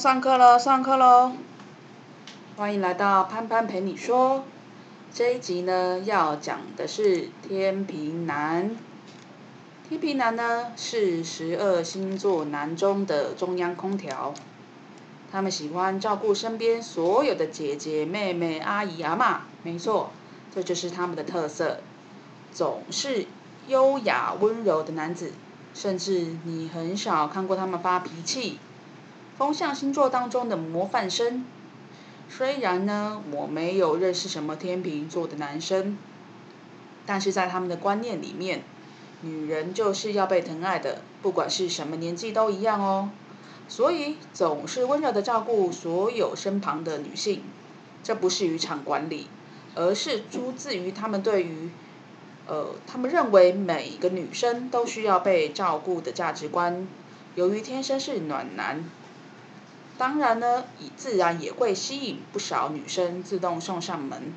上课喽，上课喽！欢迎来到潘潘陪你说。这一集呢，要讲的是天秤男。天秤男呢，是十二星座男中的中央空调。他们喜欢照顾身边所有的姐姐、妹妹、阿姨、阿嬷。没错，这就是他们的特色。总是优雅温柔的男子，甚至你很少看过他们发脾气。风象星座当中的模范生，虽然呢，我没有认识什么天秤座的男生，但是在他们的观念里面，女人就是要被疼爱的，不管是什么年纪都一样哦。所以总是温柔的照顾所有身旁的女性，这不是渔场管理，而是出自于他们对于，呃，他们认为每一个女生都需要被照顾的价值观。由于天生是暖男。当然呢，以自然也会吸引不少女生自动送上门。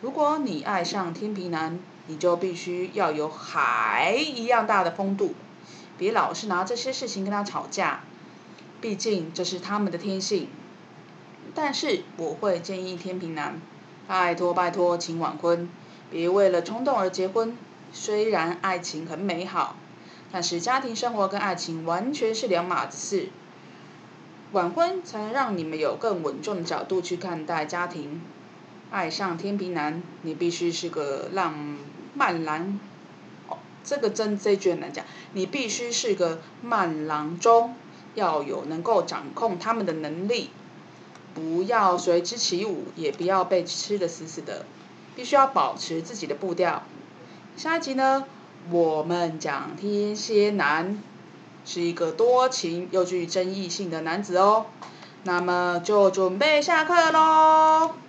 如果你爱上天秤男，你就必须要有海一样大的风度，别老是拿这些事情跟他吵架，毕竟这是他们的天性。但是我会建议天秤男，拜托拜托，请晚婚，别为了冲动而结婚。虽然爱情很美好，但是家庭生活跟爱情完全是两码子事。晚婚才能让你们有更稳重的角度去看待家庭。爱上天秤男，你必须是个浪漫郎。哦，这个真这句很难讲。你必须是个慢郎中，要有能够掌控他们的能力，不要随之起舞，也不要被吃的死死的，必须要保持自己的步调。下一集呢，我们讲天蝎男。是一个多情又具争议性的男子哦。那么就准备下课喽。